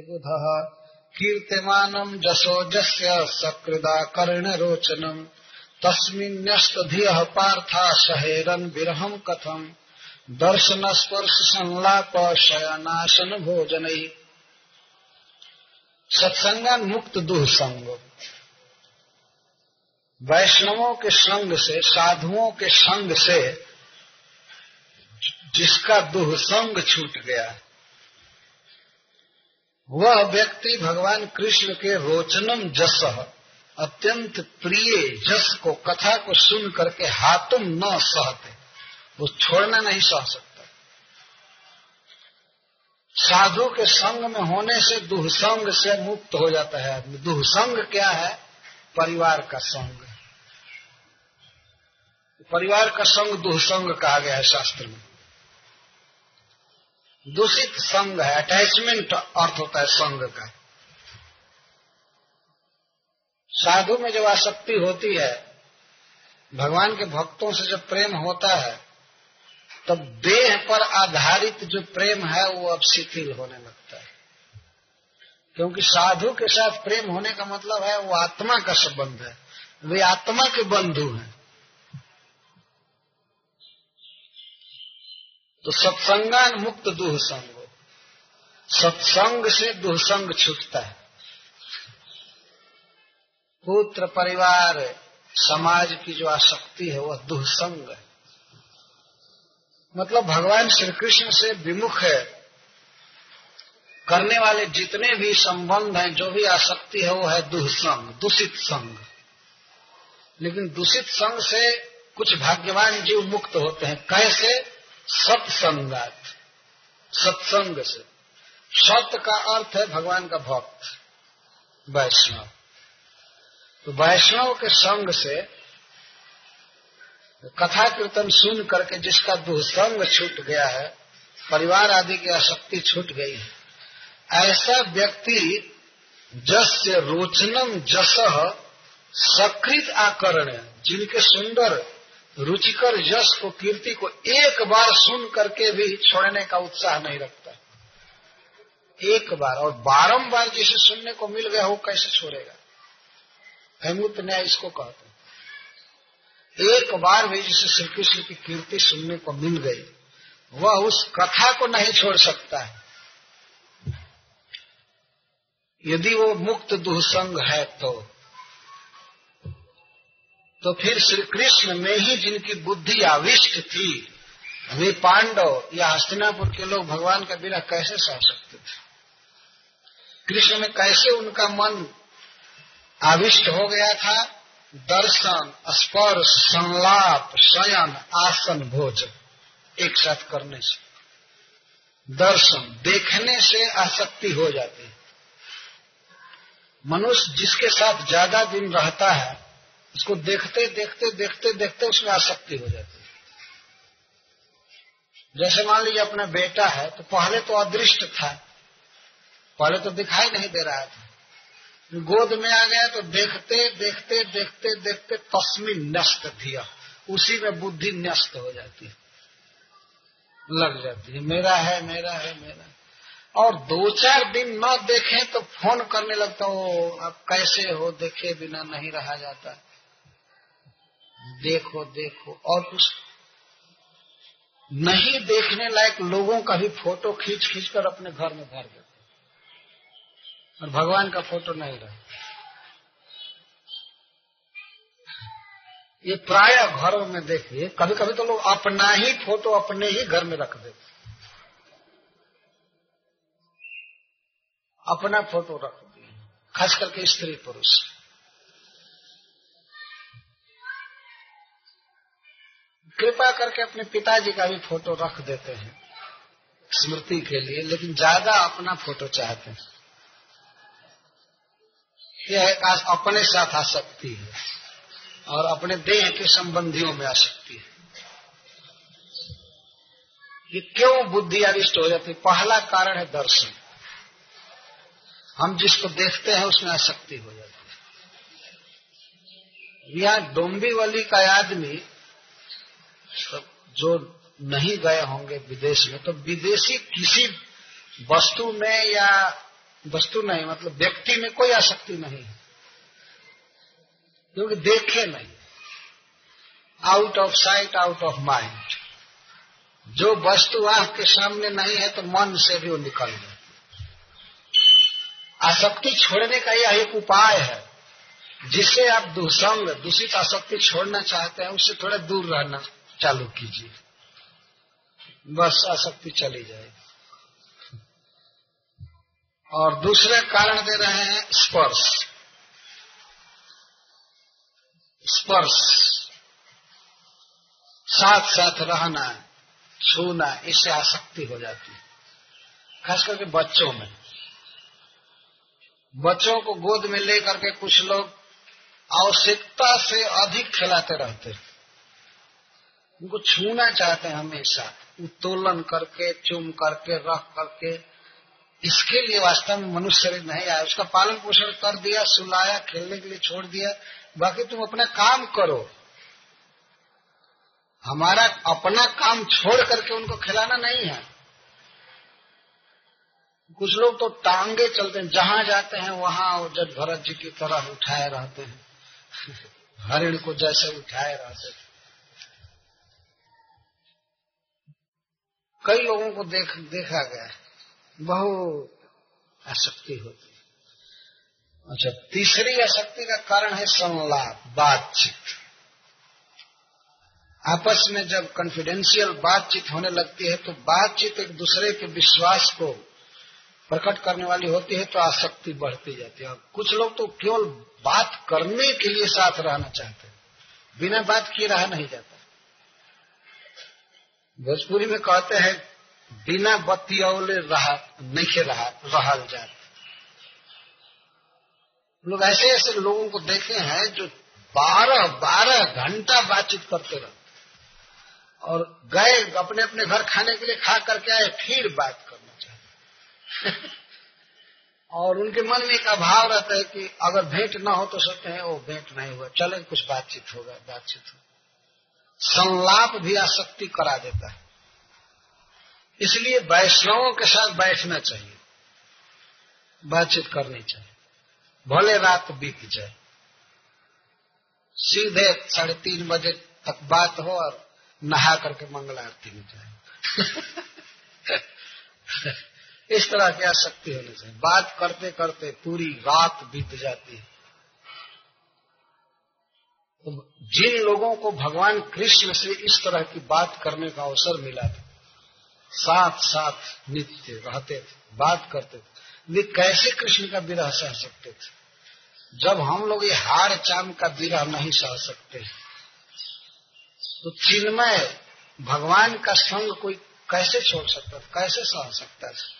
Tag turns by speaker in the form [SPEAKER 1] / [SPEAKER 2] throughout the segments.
[SPEAKER 1] बुधः। कीर्तिमानम् जसो जस्य सकृदा कर्णरोचनम्। तस्मिन्यस्तधियः पार्था सहेरन् विरहम् कथम्। शयनाशन भोजन सत्संगन मुक्त दुह संग वैष्णवों के संग से, साधुओं के संग से जिसका दुह संग छूट गया। वह व्यक्ति भगवान कृष्ण के रोचनम जस, अत्यंत प्रिय जस को, कथा को सुन करके हाथुम न सहते। वो छोड़ना नहीं सह सकता। साधु के संग में होने से दुहसंग से मुक्त हो जाता है आदमी। दुहसंग क्या है? परिवार का संग। परिवार का संग दुहसंग कहा गया है शास्त्र में। दूषित संग है अटैचमेंट अर्थ होता है संग का। साधु में जब आसक्ति होती है, भगवान के भक्तों से जब प्रेम होता है, तब देह पर आधारित जो प्रेम है, वो अब शिथिल होने लगता है। क्योंकि साधु के साथ प्रेम होने का मतलब है, वो आत्मा का संबंध है। वे आत्मा के बंधु हैं। तो सत्संगान मुक्त दुह संग सत्संग से दुहसंग छूटता है। पुत्र परिवार, समाज की जो आसक्ति है, वह दुहसंग है। मतलब भगवान श्री कृष्ण से विमुख है। करने वाले जितने भी संबंध हैं, जो भी आसक्ति है, वो है दुहसंग, दूषित संग। लेकिन दूषित संग से कुछ भाग्यवान जीव मुक्त होते हैं। कैसे? सत्संगात, सत्संग से। सत्य का अर्थ है भगवान का भक्त, वैष्णव। तो वैष्णव के संग से कथा कीर्तन सुन करके जिसका दुसंग छूट गया है, परिवार आदि की आसक्ति छूट गई है, ऐसा व्यक्ति जस से रोचनम जस सकृत आकरण, जिनके सुंदर रुचिकर यश को, कीर्ति को एक बार सुन करके भी छोड़ने का उत्साह नहीं रखता। एक बार, और बारंबार जिसे सुनने को मिल गया, वो कैसे छोड़ेगा? हेमूत न्याय इसको कहते एक बार भी जिसे श्री कृष्ण की कीर्ति सुनने को मिल गई, वह उस कथा को नहीं छोड़ सकता है। यदि वो मुक्त दुहसंग है तो तो फिर श्री कृष्ण में ही जिनकी बुद्धि आविष्ट थी, वे पांडव या हस्तिनापुर के लोग भगवान का बिना कैसे सह सकते थे? कृष्ण में कैसे उनका मन आविष्ट हो गया था? दर्शन, स्पर्श, संलाप, शयन, आसन भोजन एक साथ करने से। दर्शन, देखने से आसक्ति हो जाती है। मनुष्य जिसके साथ ज़्यादा दिन रहता है उसको देखते देखते देखते देखते उसमें आसक्ति हो जाती है। जैसे मान लीजिए अपना बेटा है तो पहले तो अदृष्ट था। पहले तो दिखाई नहीं दे रहा था। गोद में आ गया तो देखते देखते देखते देखते तस्मी नष्ट थिया उसी में बुद्धि नष्ट हो जाती है। लग जाती है, मेरा है मेरा है, मेरा और दो चार दिन न देखें तो फ़ोन करने लगता हो अब कैसे हो? देखे बिना नहीं रहा जाता। देखो देखो, और कुछ नहीं देखने लायक लोगों का भी फ़ोटो खींच खींच कर अपने घर में भर देते और भगवान का फ़ोटो नहीं रहा ये प्राय घरों में देखिए कभी कभी तो लोग अपना ही फ़ोटो अपने ही घर में रख देते अपना फ़ोटो रख दिए। खास करके स्त्री पुरुष। कृपा करके अपने पिताजी का भी फ़ोटो रख देते हैं। स्मृति के लिए, लेकिन ज़्यादा अपना फ़ोटो चाहते हैं। यह अपने साथ आसक्ति है, और अपने देह के संबंधियों में आसक्ति है। ये क्यों बुद्धि अरिष्ट हो जाती? पहला कारण है दर्शन। हम जिसको देखते हैं, उसमें आसक्ति हो जाती है। यहाँ डोंबीवली का आदमी जो नहीं गए होंगे विदेश में तो विदेशी किसी वस्तु में या वस्तु नहीं मतलब व्यक्ति में कोई आसक्ति नहीं है। क्योंकि देखे नहीं। Out of sight out of mind जो वस्तु आँख के सामने नहीं है तो मन से भी वो निकल गए आसक्ति छोड़ने का यह एक उपाय है। जिससे आप दुसंग, दूषित आसक्ति छोड़ना चाहते हैं, उससे थोड़ा दूर रहना। चालू कीजिए। बस आसक्ति चली जाएगी और दूसरे कारण दे रहे हैं स्पर्श। स्पर्श। साथ साथ रहना, छूना, इससे आसक्ति हो जाती है। खास करके बच्चों में। बच्चों को गोद में लेकर के कुछ लोग आवश्यकता से अधिक खिलाते रहते हैं। उनको छूना चाहते हैं हमेशा। उत्तोलन करके, चुम करके, रख करके। इसके लिए वास्तव में मनुष्य शरीर नहीं आया। उसका पालन पोषण कर दिया, सुलाया, खेलने के लिए छोड़ दिया। बाकी तुम अपना काम करो। हमारा अपना काम छोड़ करके उनको खिलाना नहीं है। कुछ लोग तो टांगे चलते हैं। जहाँ जाते हैं, वहाँ जज भरत जी की तरह उठाए रहते हैं। हरिण को जैसे उठाए रहते थे कई लोगों को देख, देखा गया बहुत आसक्ति होती है। अच्छा तीसरी आसक्ति का कारण है संलाप, बातचीत। आपस में जब कॉन्फिडेंशियल बातचीत होने लगती है तो बातचीत एक दूसरे के विश्वास को प्रकट करने वाली होती है तो आसक्ति बढ़ती जाती है। कुछ लोग तो केवल बात करने के लिए साथ रहना चाहते हैं। बिना बात किए रहा नहीं जाता। भोजपुरी में कहते हैं, बिना बत्तियौले रहा, नहीं रहा, रहल जात लोग ऐसे ऐसे लोगों को देखे हैं जो बारह बारह घंटा बातचीत करते रहते और गए, अपने अपने घर खाने के लिए खा करके आए, फिर बात करना चाहते और उनके मन में एक अभाव रहता है कि अगर भेंट ना हो तो सोचते हैं वो भेंट नहीं हुआ, चले, कुछ बातचीत होगा, बातचीत हो संलाप भी आसक्ति करा देता है। इसलिए वैष्णवों के साथ बैठना चाहिए। बातचीत करनी चाहिए। भले रात बीत जाए। सीधे साढ़े तीन बजे तक बात हो और नहा करके मंगल आरती में जाए। इस तरह की आसक्ति होनी चाहिए। बात करते करते पूरी रात बीत जाती है। जिन लोगों को भगवान कृष्ण से इस तरह की बात करने का अवसर मिला था साथ साथ नित्य रहते थे, बात करते थे। वे कैसे कृष्ण का विरह सह सकते थे? जब हम लोग ये हार चाम का विरह नहीं सह सकते तो चिन्मय भगवान का संग कोई कैसे छोड़ सकता था? कैसे सह सकता था?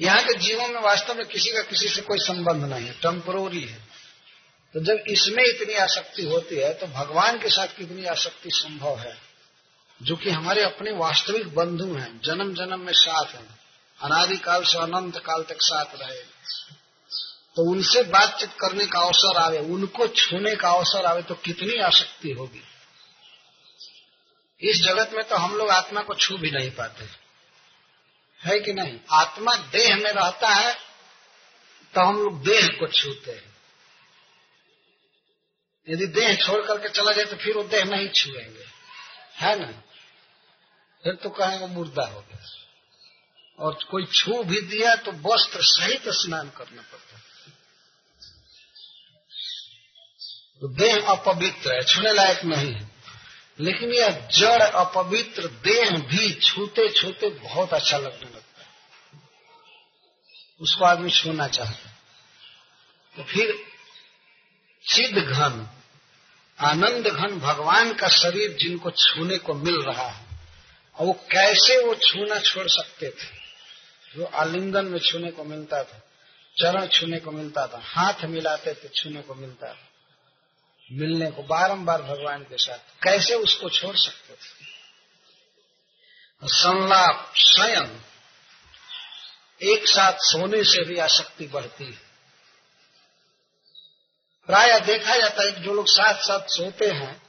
[SPEAKER 1] यहाँ के जीवन में वास्तव में किसी का किसी से कोई संबंध नहीं है टेम्पोरी है। तो जब इसमें इतनी आसक्ति होती है तो भगवान के साथ कितनी आसक्ति संभव है? जो कि हमारे अपने वास्तविक बंधु हैं जन्म जन्म में साथ हैं, अनादिकाल से अनंत काल तक साथ रहे। तो उनसे बातचीत करने का अवसर आवे, उनको छूने का अवसर आवे तो कितनी आसक्ति होगी? इस जगत में तो हम लोग आत्मा को छू भी नहीं पाते। है कि नहीं? आत्मा देह में रहता है तो हम लोग देह को छूते हैं। यदि देह छोड़ करके चला जाए तो फिर वो देह नहीं छुएँगे। है ना? फिर तो कहेंगे मुर्दा हो गया। और कोई छू भी दिया तो वस्त्र सहित स्नान करना पड़ता तो देह अपवित्र है, छूने लायक नहीं है। लेकिन यह जड़ अपवित्र देह भी छूते छूते बहुत अच्छा लगने लगता है। उसको आदमी छूना चाहता तो फिर चिद घन आनंद घन भगवान का शरीर जिनको छूने को मिल रहा है, और वो कैसे वो छूना छोड़ सकते थे? जो आलिंगन में छूने को मिलता था, चरण छूने को मिलता था, हाथ मिलाते थे, छूने को मिलता था। मिलने को बारंबार भगवान के साथ। कैसे उसको छोड़ सकते थे? संलाप, स्वयं एक साथ सोने से भी आसक्ति बढ़ती है। प्राय देखा जाता है कि जो लोग साथ साथ सोते हैं,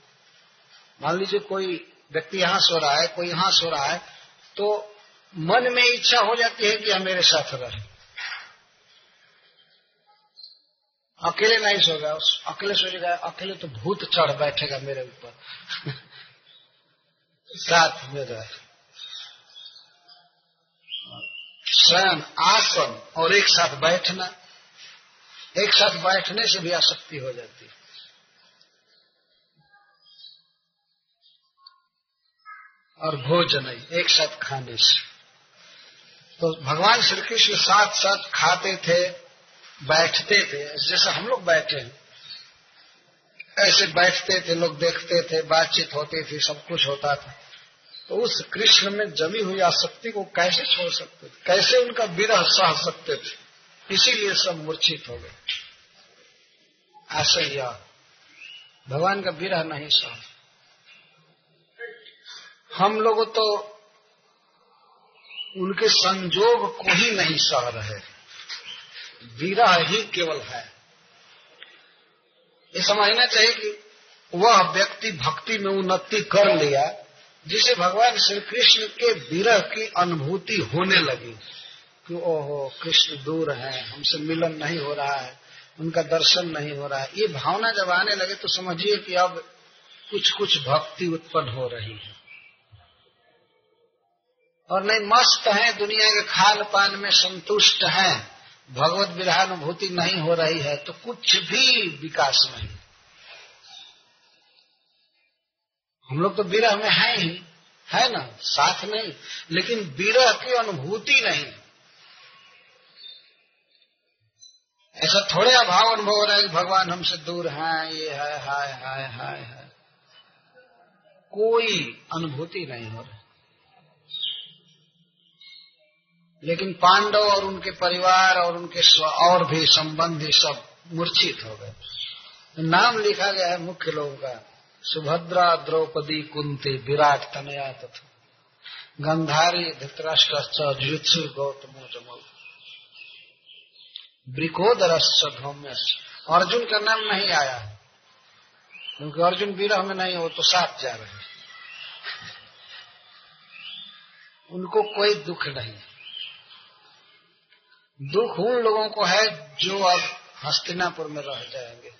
[SPEAKER 1] मान लीजिए कोई व्यक्ति यहाँ सो रहा है, कोई यहाँ सो रहा है तो मन में इच्छा हो जाती है कि हम मेरे साथ रहे अकेले नहीं सो सोगा अकेले सोचेगा अकेले तो भूत चढ़ बैठेगा मेरे ऊपर। साथ में रहे। शयन आसन और एक साथ बैठना। एक साथ बैठने से भी आसक्ति हो जाती है। और भोजन एक साथ खाने से। तो भगवान श्री कृष्ण साथ साथ खाते थे, बैठते थे, जैसे हम लोग बैठे हैं। ऐसे बैठते थे, लोग देखते थे, बातचीत होती थी, सब कुछ होता था। तो उस कृष्ण में जमी हुई आसक्ति को कैसे छोड़ सकते थे? कैसे उनका विरह सह सकते थे? इसीलिए सब मूर्छित हो गए। आश्चर्य। भगवान का विरह नहीं सह हम लोग तो उनके संजोग को ही नहीं सह रहे। विरह ही केवल है। ये समझना चाहिए कि वह व्यक्ति भक्ति में उन्नति कर लिया, जिसे भगवान श्री कृष्ण के विरह की अनुभूति होने लगी। कि ओहो, कृष्ण दूर है, हमसे मिलन नहीं हो रहा है, उनका दर्शन नहीं हो रहा है। ये भावना जब आने लगे तो समझिए कि अब कुछ कुछ भक्ति उत्पन्न हो रही है। और नहीं, मस्त है, दुनिया के खान पान में संतुष्ट है, भगवत विधानुभूति नहीं हो रही है तो कुछ भी विकास नहीं। हम लोग तो विरह में है ही, है ना? साथ नहीं, लेकिन विरह की अनुभूति नहीं। ऐसा थोड़े अभाव अनुभव हो रहा है कि भगवान हमसे दूर हैं, ये है, हाय हाय हाय है कोई अनुभूति नहीं हो रही। लेकिन पांडव और उनके परिवार और उनके और भी संबंधी सब मूर्छित हो गए। नाम लिखा गया है मुख्य लोगों का, सुभद्रा, द्रौपदी, कुंती, विराट, तनया, तथा। गंधारी धृतराष्ट्र जुत्सु गौतम जमल ब्रिकोदरश्च धौम्य अर्जुन का नाम नहीं आया। क्योंकि अर्जुन विरह में नहीं हो तो साथ जा रहे उनको कोई दुख नहीं। दुख उन लोगों को है जो अब हस्तिनापुर में रह जाएँगे।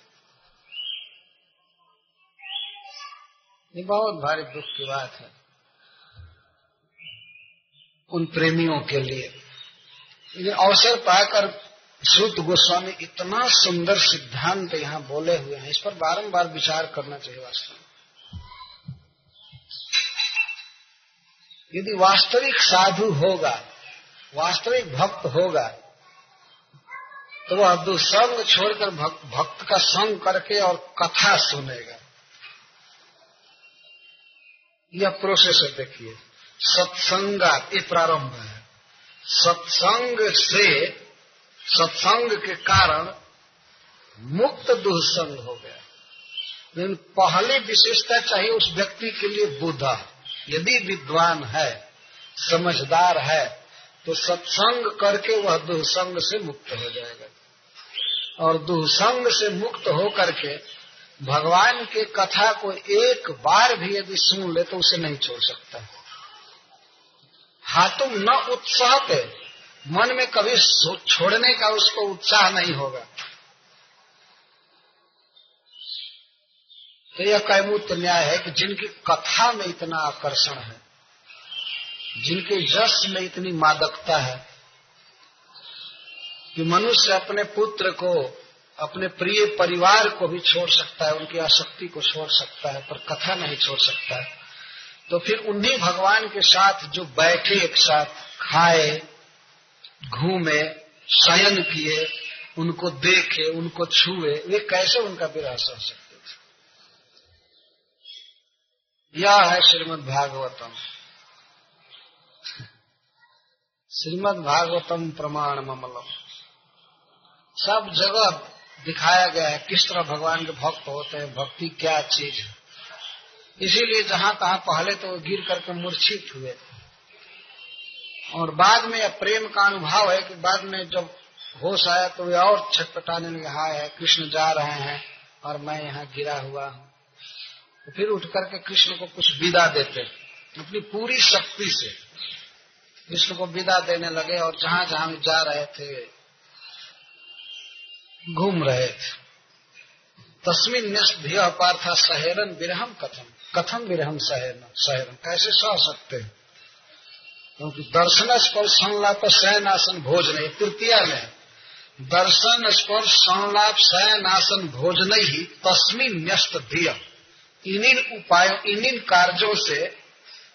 [SPEAKER 1] ये बहुत भारी दुख की बात है। उन प्रेमियों के लिए। अवसर पाकर श्रुत गोस्वामी इतना सुंदर सिद्धांत यहाँ बोले हुए हैं इस पर बारंबार विचार करना चाहिए वास्तव में। यदि वास्तविक साधु होगा वास्तविक भक्त होगा तो वह दुसंग छोड़कर भक्त, भक्त का संग करके और कथा सुनेगा। यह प्रोसेस है देखिए। सत्संगा ये प्रारंभ है। सत्संग से सत्संग के कारण मुक्त दुसंग हो गया। लेकिन पहली विशेषता चाहिए उस व्यक्ति के लिए बुद्धा। यदि विद्वान है, समझदार है तो सत्संग करके वह दुसंग से मुक्त हो जाएगा। और दुसंग से मुक्त हो करके भगवान के कथा को एक बार भी यदि सुन ले तो उसे नहीं छोड़ सकता। हाँ तुम न उत्साह मन में कभी छोड़ने का उसको उत्साह नहीं होगा। तो यह कैमूत न्याय है कि जिनकी कथा में इतना आकर्षण है, जिनके जस में इतनी मादकता है, कि मनुष्य अपने पुत्र को, अपने प्रिय परिवार को भी छोड़ सकता है, उनकी आसक्ति को छोड़ सकता है, पर कथा नहीं छोड़ सकता है। तो फिर उन्हीं भगवान के साथ जो बैठे एक साथ, खाए घूमे, शयन किए, उनको देखे, उनको छुए, वे कैसे उनका विरह सह सकते थे? यह है श्रीमद भागवतम। श्रीमद भागवतम प्रमाण ममलम। सब जगह दिखाया गया है किस तरह भगवान के भक्त होते हैं, भक्ति क्या चीज़ है। इसीलिए जहाँ तहां पहले तो गिर करके मूर्छित हुए और बाद में यह प्रेम का अनुभव है कि बाद में जब होश आया तो वे और छटपटाने लगे, हाय है कृष्ण जा रहे हैं और मैं यहाँ गिरा हुआ हूँ। तो फिर उठ करके कृष्ण को कुछ विदा देते, अपनी पूरी शक्ति से। कृष्ण को विदा देने लगे और जहाँ जहाँ जा रहे थे, घूम रहे थे। तस्मिन धिय पार्था सहेरन विरहम कथम। कथम विरहम सहेरन? सहेरन। कैसे सह सकते हैं? क्योंकि दर्शन स्पर्श संलाप शयनासन भोजन तृतीया में दर्शन स्पर्श संलाप शयनासन भोजन ही तस्मिन न्यस्त धिय। इन्हीं उपायों, इन्हीं कार्यों से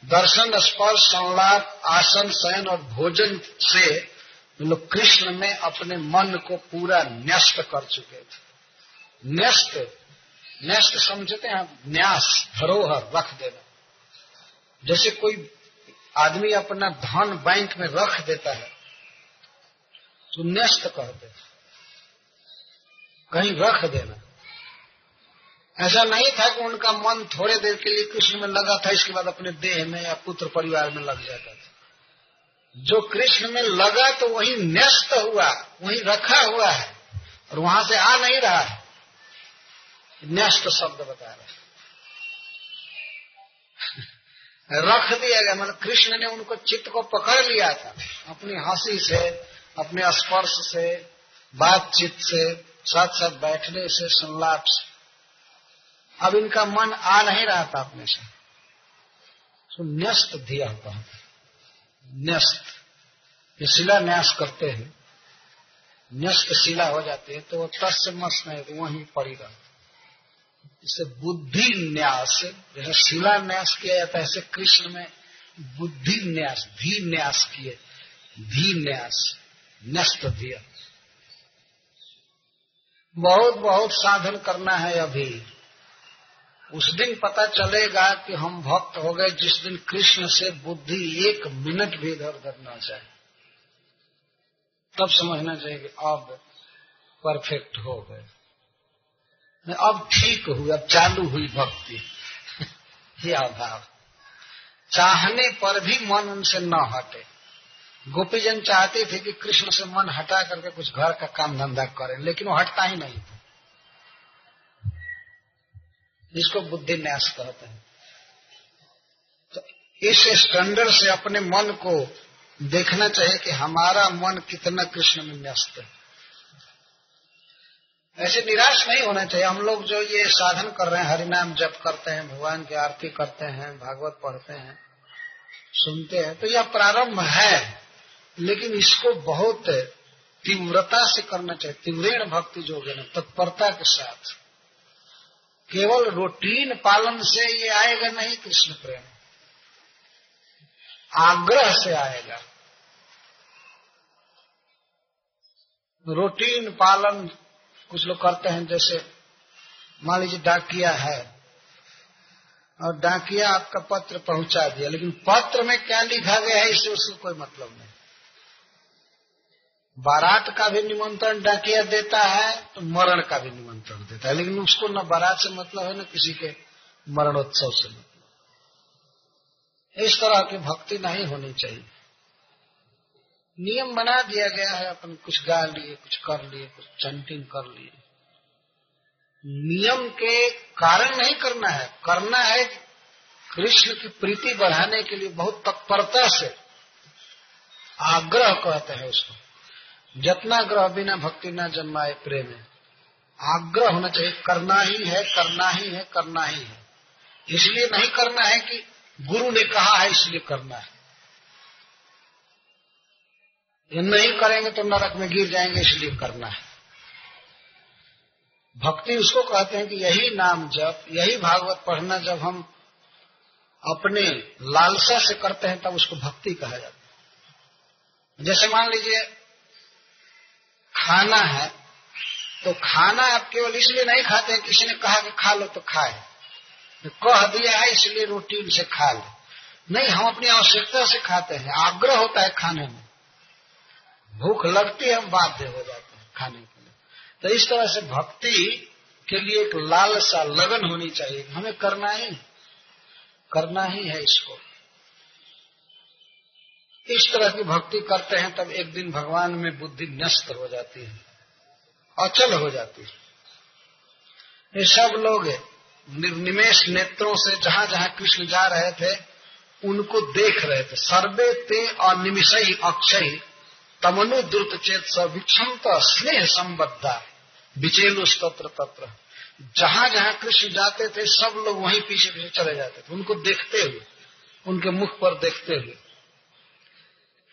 [SPEAKER 1] दर्शन स्पर्श संलाप आसन शयन और भोजन से लोग कृष्ण में अपने मन को पूरा न्यस्त कर चुके थे। न्यस्त न्यस्त समझते हैं न्यास, धरोहर रख देना। जैसे कोई आदमी अपना धन बैंक में रख देता है तो न्यस्त कहते कहीं रख देना। ऐसा नहीं था कि उनका मन थोड़े देर के लिए कृष्ण में लगा था, इसके बाद अपने देह में या पुत्र परिवार में लग जाता था। जो कृष्ण में लगा तो वही न्यस्त हुआ, वही रखा हुआ है, और वहाँ से आ नहीं रहा है। न्यस्त शब्द बता रहे रख दिया गया। मतलब कृष्ण ने उनको चित्त को पकड़ लिया था। अपनी हँसी से, अपने स्पर्श से, बातचीत से साथ साथ बैठने से, संलाप से। अब इनका मन आ नहीं रहा था अपने से। तो न्यस्त दिया हुआ न्यस्त। ये शिला न्यास करते हैं। न्यस्त शिला हो जाती है तो वो तस् से मस्त नहीं तो वहीं पड़ी रहती इसे बुद्धि न्यास, जैसे शिला न्यास किया जाता है, ऐसे कृष्ण में बुद्धि न्यास धी न्यास किए धी न्यास न्यस्त दिया। बहुत बहुत साधन करना है अभी। उस दिन पता चलेगा कि हम भक्त हो गए, जिस दिन कृष्ण से बुद्धि एक मिनट भी इधर उधर न जाए। तब समझना चाहिए कि अब परफेक्ट हो गए। अब ठीक हुई, अब चालू हुई भक्ति। ये अभाव। चाहने पर भी मन उनसे न हटे। गोपीजन चाहते थे कि कृष्ण से मन हटा करके कुछ घर का काम धंधा करें, लेकिन वो हटता ही नहीं। था जिसको बुद्धि न्यास कहते हैं। तो इस स्टैंडर्ड से अपने मन को देखना चाहिए कि हमारा मन कितना कृष्ण में न्यस्त है। ऐसे निराश नहीं होना चाहिए हम लोग जो ये साधन कर रहे हैं, हरिनाम जप करते हैं, भगवान की आरती करते हैं, भागवत पढ़ते हैं, सुनते हैं तो यह प्रारंभ है। लेकिन इसको बहुत तीव्रता से करना चाहिए। तीव्रेण भक्ति जो है तत्परता के साथ। केवल रूटीन पालन से ये आएगा नहीं कृष्ण प्रेम। आग्रह से आएगा। रूटीन पालन कुछ लोग करते हैं, जैसे मान लीजिए डाकिया है, और डाकिया आपका पत्र पहुँचा दिया, लेकिन पत्र में क्या लिखा गया है, इससे उसको कोई मतलब नहीं। बारात का भी निमंत्रण डाकिया देता है तो मरण का भी निमंत्रण देता है, लेकिन उसको न बारात से मतलब है, न किसी के मरणोत्सव से मतलब। इस तरह की भक्ति नहीं होनी चाहिए। नियम बना दिया गया है, अपन कुछ गा लिए, कुछ कर लिए, कुछ चंटिंग कर लिए। नियम के कारण नहीं करना है। करना है कृष्ण की प्रीति बढ़ाने के लिए बहुत तत्परता से। आग्रह कहते हैं उसको। जितना ग्रह बिना भक्ति न जन्माए प्रेम है। आग्रह होना चाहिए, करना ही है, करना ही है, करना ही है। इसलिए नहीं करना है कि गुरु ने कहा है, इसलिए करना है। ये नहीं करेंगे तो नरक में गिर जाएँगे, इसलिए करना है। भक्ति उसको कहते हैं कि यही नाम जब यही भागवत पढ़ना, जब हम अपने लालसा से करते हैं, तब उसको भक्ति कहा जाता है। जैसे मान लीजिए, खाना है तो खाना आप केवल इसलिए नहीं खाते हैं, किसी ने कहा कि खा लो तो खाए। तो कह दिया है, इसलिए रूटीन से खा ले। नहीं, हम अपनी आवश्यकता से खाते हैं, आग्रह होता है खाने में। भूख लगती है, हम बाध्य हो जाते हैं खाने के लिए। तो इस तरह से भक्ति के लिए एक लालसा, लगन होनी चाहिए। हमें करना ही करना ही है इसको। इस तरह की भक्ति करते हैं, तब एक दिन भगवान में बुद्धि नष्ट हो जाती है, अचल हो जाती है। ये सब लोग निर्निमेश नेत्रों से जहाँ जहाँ कृष्ण जा रहे थे, उनको देख रहे थे। सर्वे ते अनिमिषई अक्षय तमनु द्रुत चेत सविक्षमत स्नेह संबद्धा। बिचेलु स्तत्र तत्र। जहाँ जहाँ कृष्ण जाते थे, सब लोग वहीं पीछे पीछे चले जाते थे। उनको देखते हुए, उनके मुख पर देखते हुए।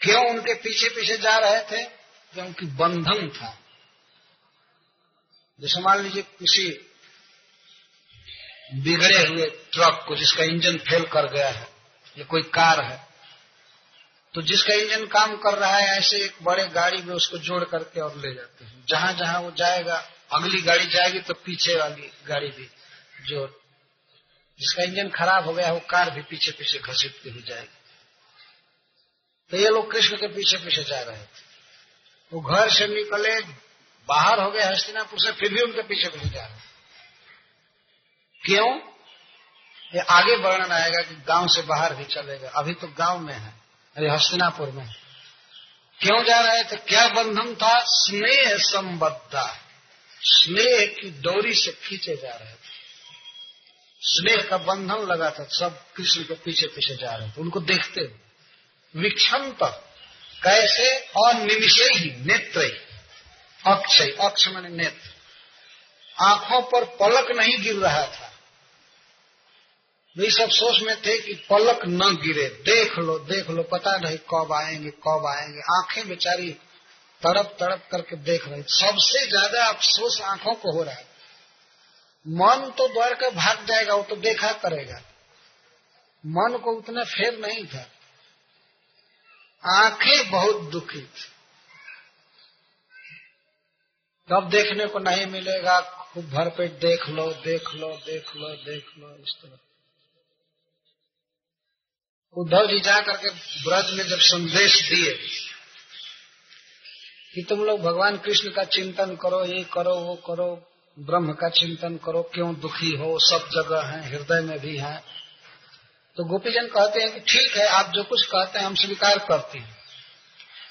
[SPEAKER 1] क्यों उनके पीछे पीछे जा रहे थे? क्योंकि बंधन था। जैसे मान लीजिए किसी बिगड़े हुए ट्रक को जिसका इंजन फेल कर गया है, या कोई कार है तो जिसका इंजन काम कर रहा है, ऐसे एक बड़े गाड़ी में उसको जोड़ करके और ले जाते हैं। जहाँ जहाँ वो जाएगा, अगली गाड़ी जाएगी तो पीछे वाली गाड़ी भी जो जिसका इंजन खराब हो गया, वो कार भी पीछे पीछे घसीटती हुई जाएगी। तो ये लोग कृष्ण के पीछे पीछे जा रहे थे। वो घर से निकले, बाहर हो गए हस्तिनापुर से, फिर भी उनके पीछे पीछे जा रहे क्यों? ये आगे वर्णन आएगा कि गाँव से बाहर भी चलेगा। अभी तो गाँव में है। अरे हस्तिनापुर में। क्यों जा रहे थे? क्या बंधन था? स्नेह संबद्धा स्नेह की डोरी से खींचे जा रहे थे। स्नेह का बंधन लगा था, सब कृष्ण के पीछे पीछे जा रहे थे। उनको देखते हुए। विक्षंत कैसे? और निमिषे ही नेत्र ही अक्षय, अक्ष मैंने नेत्र। आँखों पर पलक नहीं गिर रहा था। वे सब सोच में थे कि पलक न गिरे। देख लो देख लो, पता नहीं कब आएँगे कब आएँगे। आँखें बेचारी तड़प तड़प करके देख रही सबसे ज़्यादा अफसोस आँखों को हो रहा है। मन तो दौड़ कर भाग जाएगा, वो तो देखा करेगा। मन को उतना फेर नहीं था। आँखें बहुत दुखी थी। कब देखने को नहीं मिलेगा, खूब भरपेट देख लो देख लो देख लो देख लो, इस तरह। उद्धव जी जा करके ब्रज में जब संदेश दिए कि तुम लोग भगवान कृष्ण का चिंतन करो, ये करो, वो करो, ब्रह्म का चिंतन करो, क्यों दुखी हो, सब जगह है, हृदय में भी है। तो गोपीजन कहते हैं कि ठीक है, आप जो कुछ कहते हैं, हम स्वीकार करते हैं।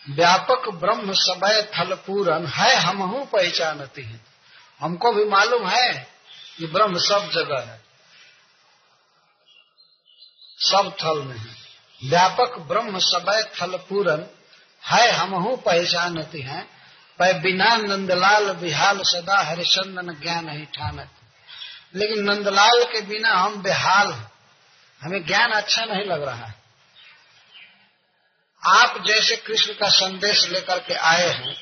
[SPEAKER 1] व्यापक ब्रह्म समय थल पूरन है, हम हूँ पहचानती है। हमको भी मालूम है कि ब्रह्म सब जगह है। सब थल में है व्यापक ब्रह्म समय थल पूरन। है हम हूँ पहचानती हैं। पर बिना नंदलाल बिहाल सदा हरिचंदन ज्ञान ही ठानत। लेकिन नंदलाल के बिना हम बेहाल हमें ज्ञान अच्छा नहीं लग रहा है। आप जैसे कृष्ण का संदेश लेकर के आए हैं,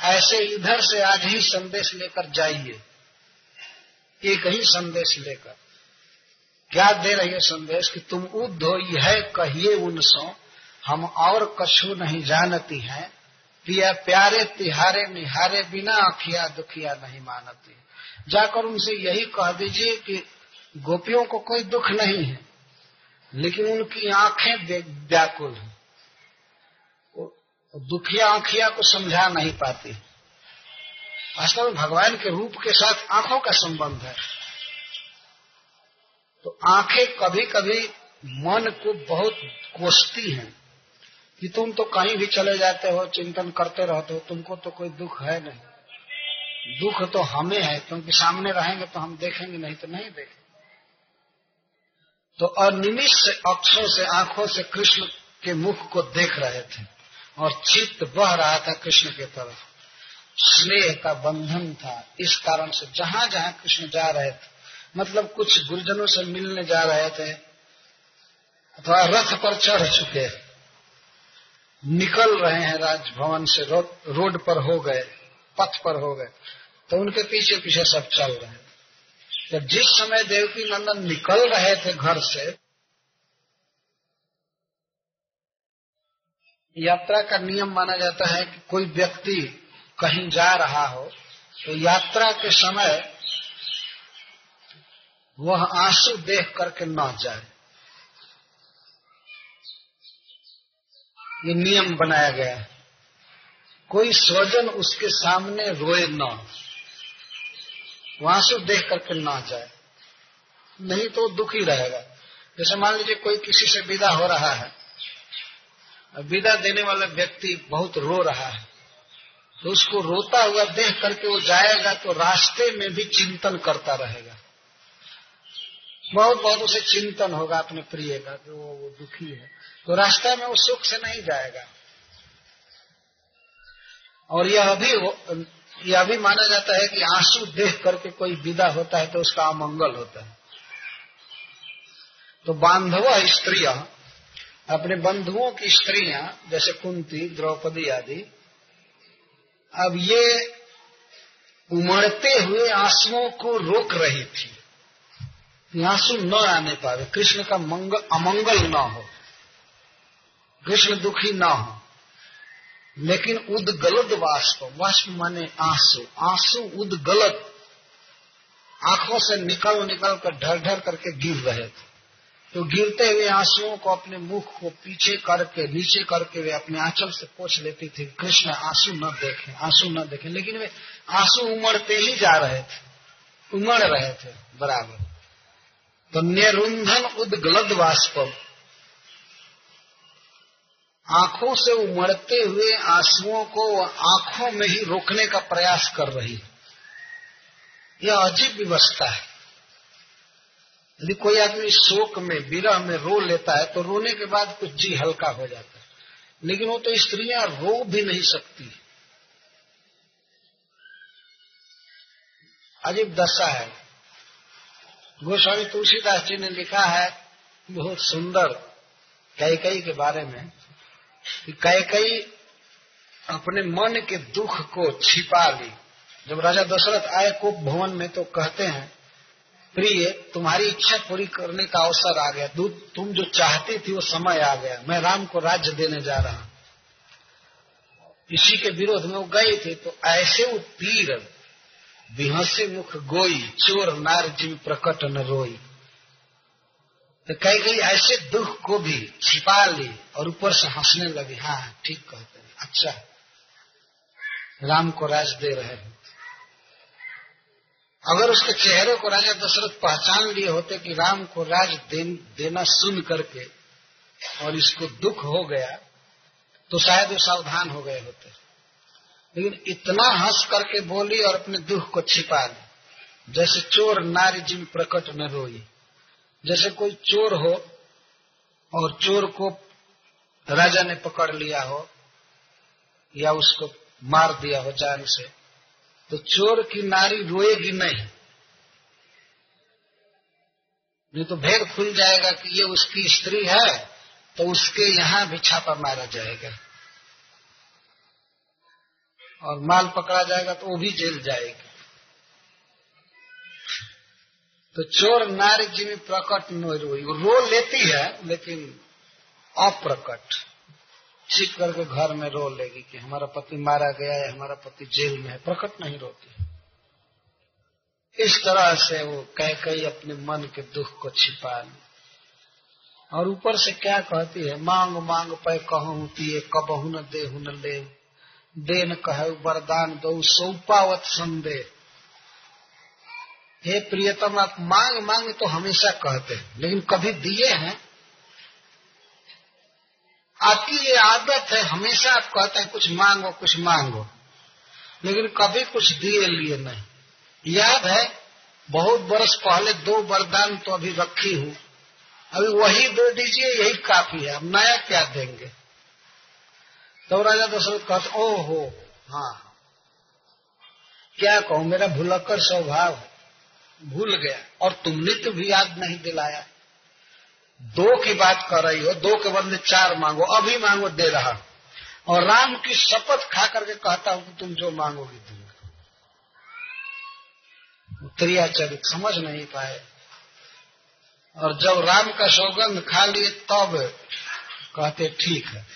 [SPEAKER 1] ऐसे इधर से आज ही संदेश लेकर जाइए। एक ही संदेश लेकर। क्या दे रही है संदेश कि तुम उद्धो यह कहिए उनसो, हम और कछु नहीं जानती हैं। पिया प्यारे तिहारे निहारे बिना अखिया दुखिया नहीं मानती। जाकर उनसे यही कह दीजिए कि गोपियों को कोई दुख नहीं है, लेकिन उनकी आँखें व्याकुल हैं। दुखिया आंखिया को समझा नहीं पाती। वास्तव में भगवान के रूप के साथ आँखों का संबंध है। तो आँखें कभी कभी मन को बहुत कोसती हैं कि तुम तो कहीं भी चले जाते हो, चिंतन करते रहते हो, तुमको तो कोई दुख है नहीं। दुख तो हमें है, क्योंकि सामने रहेंगे तो हम देखेंगे, नहीं तो नहीं देखेंगे। तो अनिमिष से अक्षों से, आँखों से कृष्ण के मुख को देख रहे थे और चित्त बह रहा था कृष्ण के तरफ़। स्नेह का बंधन था। इस कारण से जहाँ जहाँ कृष्ण जा रहे थे मतलब कुछ गुरुजनों से मिलने जा रहे थे अथवा रथ पर चढ़ चुके निकल रहे हैं राजभवन से रो, रोड पर हो गए पथ पर हो गए तो उनके पीछे पीछे सब चल रहे हैं। तो जिस समय देवकी नंदन निकल रहे थे घर से यात्रा का नियम माना जाता है कि कोई व्यक्ति कहीं जा रहा हो तो यात्रा के समय वह आँसू देख करके न जाए। ये नियम बनाया गया है। कोई स्वजन उसके सामने रोए न। वहाँ से देख करके ना जाए। नहीं तो दुखी रहेगा। जैसे मान लीजिए कोई किसी से विदा हो रहा है। विदा देने वाला व्यक्ति बहुत रो रहा है। तो उसको रोता हुआ देख करके वो जाएगा तो रास्ते में भी चिंतन करता रहेगा। बहुत बहुत उसे चिंतन होगा अपने प्रिय का कि वो, वो दुखी है। तो रास्ते में वो सुख से नहीं जाएगा। और यह भी यह भी माना जाता है कि आँसू देख करके कोई विदा होता है तो उसका अमंगल होता है। तो बांधव स्त्रियाँ अपने बंधुओं की स्त्रियाँ जैसे कुंती द्रौपदी आदि अब ये उमड़ते हुए आंसुओं को रोक रही थी। आँसू न आने पावे। कृष्ण का मंगल अमंगल न हो। कृष्ण दुखी न हो। लेकिन उदगलद वाष्प वाष्प माने आँसू। आँसू उदगलद आँखों से निकल निकल कर ढर ढर करके गिर रहे थे। तो गिरते हुए आंसुओं को अपने मुख को पीछे करके, नीचे करके वे अपने आंचल से पोछ लेती थी। कृष्ण आँसू न देखे, आँसू न देखे। लेकिन वे आँसू उमड़ते ही जा रहे थे। उमड़ रहे थे, बराबर। तो निरुंधन उदगलद वाष्प आँखों से उमड़ते हुए आंसुओं को आँखों में ही रोकने का प्रयास कर रही यह अजीब व्यवस्था है। यदि कोई आदमी शोक में विरह में रो लेता है तो रोने के बाद कुछ जी हल्का हो जाता है। लेकिन वो तो स्त्रियाँ रो भी नहीं सकती अजीब दशा है। गोस्वामी तुलसीदास जी ने लिखा है, बहुत सुंदर कैकई के बारे में कैकई अपने मन के दुख को छिपा ली। जब राजा दशरथ आए कोप भवन में तो कहते हैं, प्रिय, तुम्हारी इच्छा पूरी करने का अवसर आ गया। तुम जो चाहती थी वो समय आ गया। मैं राम को राज्य देने जा रहा इसी के विरोध में वो गए थे तो ऐसे वो तीर बिहसे मुख गोई चोर नार जीव प्रकट न रोई। तो कही कई ऐसे दुख को भी छिपा ली और ऊपर से हंसने लगी। हाँ ठीक कहते हैं। अच्छा। राम को राज दे रहे हैं। अगर उसके चेहरे को राजा दशरथ पहचान लिए होते कि राम को राज दे, देना सुन करके और इसको दुख हो गया तो शायद वो सावधान हो गए होते। लेकिन इतना हंस करके बोली और अपने दुख को छिपा ली जैसे चोर नारी जिन प्रकट न रोई जैसे कोई चोर हो और चोर को राजा ने पकड़ लिया हो या उसको मार दिया हो जान से तो चोर की नारी रोएगी नहीं। नहीं तो भेद खुल जाएगा कि ये उसकी स्त्री है तो उसके यहाँ भी छापा मारा जाएगा। और माल पकड़ा जाएगा तो वो भी जेल जाएगी। तो चोर नारी जी में प्रकट न रोई रो लेती है, लेकिन अप्रकट। छिप करके घर में रो लेगी कि हमारा पति मारा गया है हमारा पति जेल में है। प्रकट नहीं रोती। इस तरह से वो कह कही अपने मन के दुख को छिपा ली और ऊपर से क्या कहती है? मांग मांग, पे कहूँ पिए कबहू न दे न ले दे न कहे वरदान दो सौपावत संदेह। हे प्रियतम आप मांग मांग तो हमेशा कहते हैं, लेकिन कभी दिए हैं। आपकी ये आदत है, हमेशा आप कहते हैं, कुछ मांगो कुछ मांगो। लेकिन कभी कुछ दिए लिए नहीं। याद है, बहुत बरस पहले दो वरदान तो अभी रखी हूँ। अभी वही दे दीजिए, यही काफ़ी है। अब नया क्या देंगे? तो राजा दशरथ कहते ओ हो हाँ। क्या कहूँ, मेरा भुलक्कर स्वभाव भूल गया और तुमने तो भी याद नहीं दिलाया। दो की बात कर रही हो, दो के बदले चार मांगो, अभी मांगो, दे रहा और राम की शपथ खा करके कहता हूँ कि तुम जो मांगोगे दूँगा उत्तरिया चरित समझ नहीं पाए। और जब राम का सौगंध खा लिए, तब कहते, ठीक है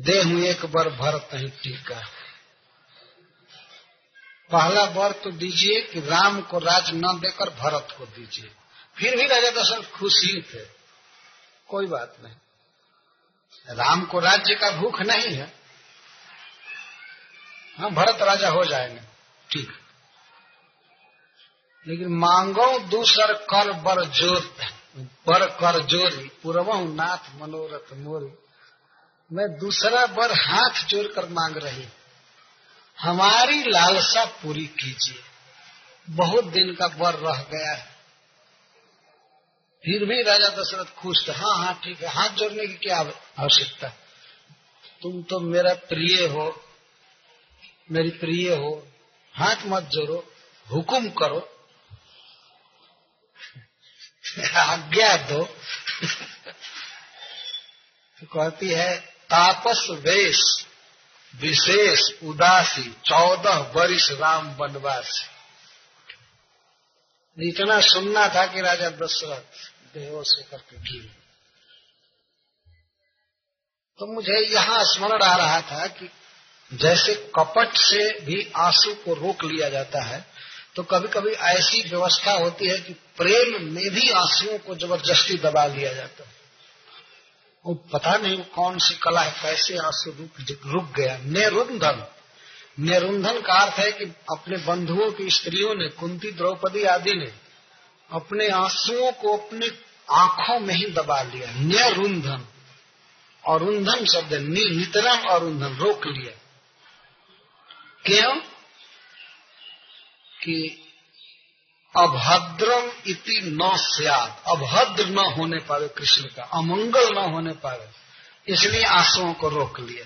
[SPEAKER 1] दे हूँ एक बार भरत नहीं टीका। पहला वर तो दीजिए कि राम को राज न देकर भरत को दीजिए। फिर भी राजा दशरथ खुश ही थे। कोई बात नहीं। राम को राज्य का भूख नहीं है। हाँ भरत राजा हो जाएँगे। ठीक। लेकिन मांगो दूसर कर बर ज़ोर बर कर जोरी पूर्व नाथ मनोरथ मोरी। मैं दूसरा बर हाथ जोड़कर मांग रही। हमारी लालसा पूरी कीजिए। बहुत दिन का बर रह गया है। फिर भी राजा दशरथ खुश थे। हाँ हाँ ठीक है। हाथ जोड़ने की क्या आवश्यकता? तुम तो मेरा प्रिय हो। मेरी प्रिय हो। हाथ मत जोड़ो। हुकुम करो। आज्ञा दो। तो कहती है, तापस वेश, विशेष, उदासी, चौदह वर्ष राम वनवास। इतना सुनना था कि राजा दशरथ बेहोश होकर के गिर। तो मुझे यहाँ स्मरण आ रहा था कि जैसे कपट से भी आँसू को रोक लिया जाता है तो कभी कभी ऐसी व्यवस्था होती है कि प्रेम में भी आंसुओं को ज़बरदस्ती दबा लिया जाता है। वो पता नहीं कौन सी कला है, कैसे आँसू रुक रुक गया। नेरुंधन। नेरुंधन का अर्थ है कि अपने बंधुओं की स्त्रियों ने, कुंती, द्रौपदी आदि ने अपने आंसुओं को अपने आँखों में ही दबा लिया। न्यरुंधन और रुंधन शब्द नितरम और रुंधन रोक लिया। क्यों कि अभद्रम इति न सियाद अभद्र न होने पावे कृष्ण का, अमंगल न होने पावे। इसलिए आंसुओं को रोक लिए।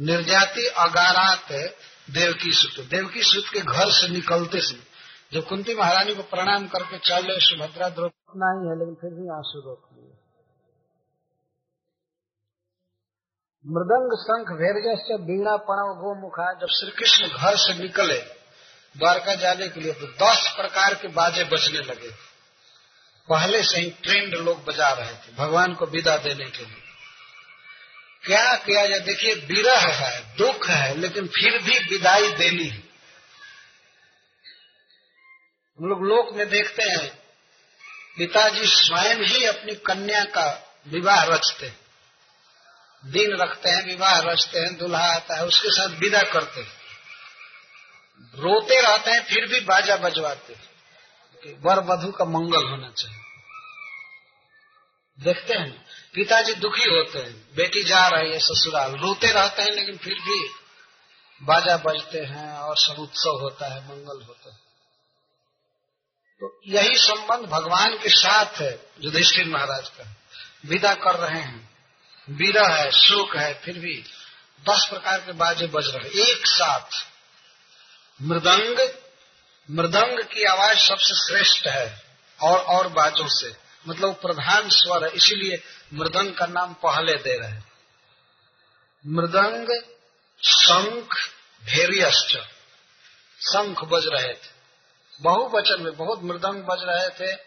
[SPEAKER 1] निर्जाति अगारात देवकी सुत। देवकी सुत के घर से निकलते से जब कुंती महारानी को प्रणाम करके चले, सुभद्रा द्रौपदी नहीं है, लेकिन फिर भी आँसू रोक लिए। मृदंग शंख भैरज से बीणा पणव गोमुखा जब श्री कृष्ण घर से निकले, द्वारका जाने के लिए तो दस प्रकार के बाजे बजने लगे। पहले से ही ट्रेंड लोग बजा रहे थे, भगवान को विदा देने के लिए। क्या किया जाए? देखिए, विरह है, दुख है, लेकिन फिर भी विदाई देनी है। हम लोग लोक में देखते हैं, पिताजी स्वयं ही अपनी कन्या का विवाह रचते हैं। दिन रखते हैं, विवाह रचते हैं दुल्हा आता है, उसके साथ विदा करते हैं। रोते रहते हैं, फिर भी बाजा बजवाते हैं। वर वधु का मंगल होना चाहिए। देखते हैं, पिताजी दुखी होते हैं, बेटी जा रही है ससुराल, रोते रहते हैं, लेकिन फिर भी बाजा बजते हैं और सब उत्सव होता है, मंगल होता है। तो यही संबंध भगवान के साथ है, युधिष्ठिर महाराज का। विदा कर रहे हैं। विरह है, शोक है, फिर भी दस प्रकार के बाजे बज रहे एक साथ। मृदंग मृदंग की आवाज़ सबसे श्रेष्ठ है, और और बाजों से। मतलब प्रधान स्वर है, इसीलिए मृदंग का नाम पहले दे रहे मृदंग, शंख, भेरियश्च। शंख बज रहे थे। बहुवचन में बहुत मृदंग बज रहे थे,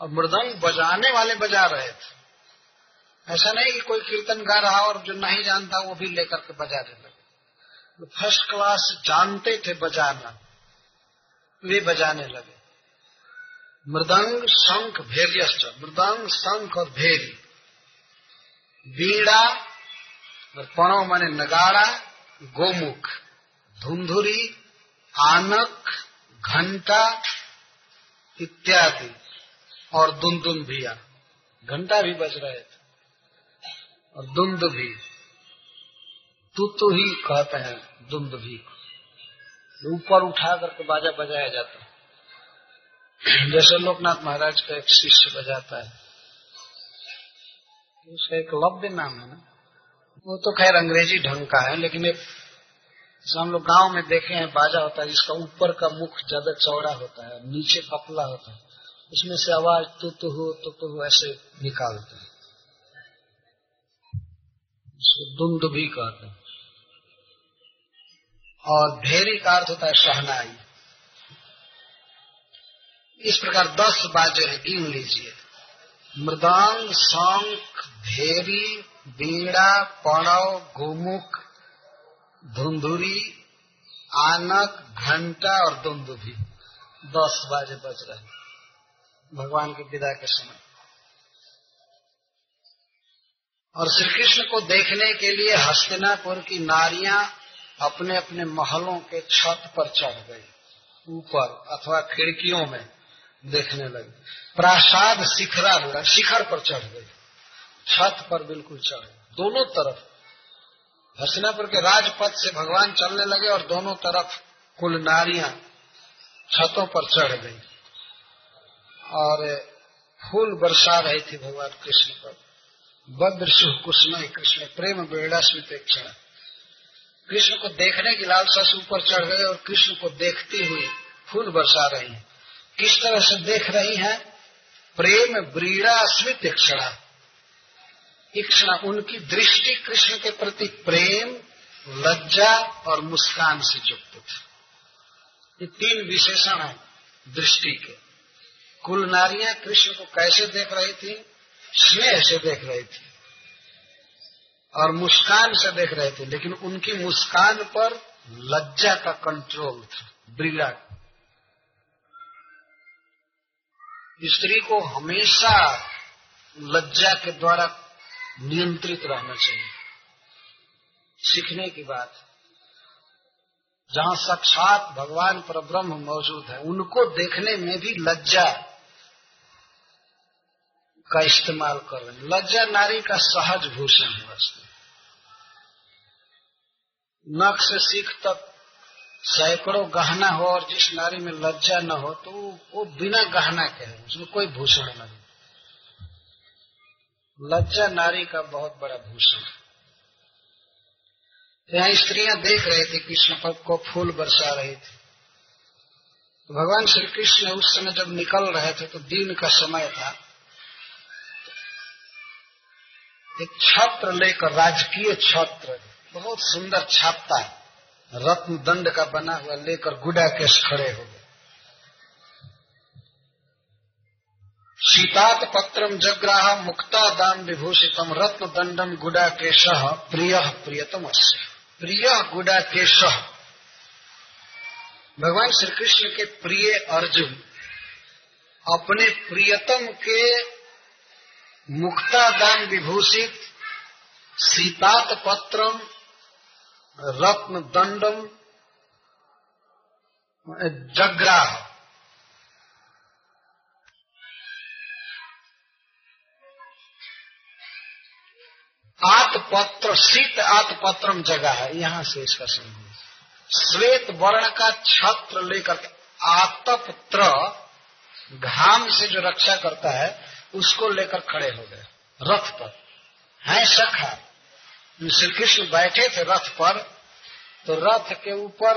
[SPEAKER 1] और मृदंग बजाने वाले बजा रहे थे। ऐसा नहीं कि कोई कीर्तन गा रहा और जो नहीं जानता वो भी लेकर के बजाने लगे फ़र्स्ट क्लास जानते थे बजाना, वे बजाने लगे। मृदंग, शंख भेरियश्च मृदंग, शंख और भेरी। बीड़ा और पणो माने नगाड़ा, गोमुख, धुंधुरी, आनक, घंटा इत्यादि और दुंदुन भिया। घंटा भी बज रहे थे। और दुंद भी। तू तो ही कहते हैं दुंद भी। ऊपर उठा करके बाजा बजाया जाता है। जैसे लोकनाथ महाराज का एक शिष्य बजाता है। उसका एक लव्य नाम है ना। वो तो खैर अंग्रेज़ी ढंग का है, लेकिन एक हम लोग गाँव में देखे हैं, बाजा होता है, जिसका ऊपर का मुख ज़्यादा चौड़ा होता है, नीचे पतला होता है। उसमें से आवाज़ तु तु हो, तु तु हो, ऐसे निकालते हैं। उसको दुंद भी कहते हैं। और भेरी का अर्थ होता है शहनाई। इस प्रकार दस बाजे हैं, गिन लीजिए। मृदांग, शंख भेरी बीड़ा पणव गोमुख, धुंधुरी, आनक, घंटा और दुंदुभी दस बाजे बज रहे भगवान की विदा के समय। और श्री कृष्ण को देखने के लिए हस्तिनापुर की नारियाँ अपने अपने महलों के छत पर चढ़ गई, ऊपर अथवा खिड़कियों में देखने लगी। प्रासाद शिखरा हुआ शिखर पर चढ़ गई, छत पर बिल्कुल चढ़ गई। दोनों तरफ़ हसनापुर के राजपथ से भगवान चलने लगे और दोनों तरफ़ कुल नारियाँ छतों पर चढ़ गई। और फूल बरसा रही थी भगवान कृष्ण पर। बद्र शुभ कुष्ण कृष्ण प्रेम बेड़ा स्मित क्षण। कृष्ण को देखने की लालसा से ऊपर चढ़ गए और कृष्ण को देखती हुई फूल बरसा रही है। किस तरह से देख रही है? प्रेम ब्रीड़ा स्मित क्षणा। इक्षणा उनकी दृष्टि कृष्ण के प्रति प्रेम, लज्जा और मुस्कान से युक्त थी। ये तीन विशेषण है दृष्टि के। कुल नारियाँ कृष्ण को कैसे देख रही थी? स्नेह से देख रही थी और मुस्कान से देख रहे थे, लेकिन उनकी मुस्कान पर लज्जा का कंट्रोल था ब्रीड़ा स्त्री को हमेशा लज्जा के द्वारा नियंत्रित रहना चाहिए। सीखने की बात, जहाँ साक्षात भगवान पर ब्रह्म मौजूद है, उनको देखने में भी लज्जा का इस्तेमाल कर। रहे हैं लज्जा नारी का सहज भूषण है वस्तु। नख से सीख तक सैकड़ों गहना हो और जिस नारी में लज्जा न हो तो वो बिना गहना के है, उसमें कोई भूषण नहीं लज्जा नारी का बहुत बड़ा भूषण है। यहाँ स्त्रियाँ देख रहे थे, कृष्ण पद को फूल बरसा रही थी। तो भगवान श्री कृष्ण उस समय जब निकल रहे थे तो दिन का समय था। एक छत्र लेकर राजकीय छत्र। बहुत सुंदर छापता रत्न दंड का बना हुआ लेकर गुडा केश खड़े हो गए। शीतात पत्रम जग्राह मुक्ता दान विभूषितम रत्न दंडम गुडा केश प्रिय प्रियतम प्रिय गुडा केश भगवान श्री कृष्ण के प्रिय अर्जुन, अपने प्रियतम के मुक्ता दान विभूषित, सीतात पत्रम, रत्न दंडम जग्राह। आतपत्र शीत आतपत्रम जगह है, यहाँ से इसका संबंध श्वेत वर्ण का छत्र लेकर आतपत्र, घाम से जो रक्षा करता है उसको लेकर खड़े हो गए, रथ पर। है सखा? श्री कृष्ण बैठे थे रथ पर तो रथ के ऊपर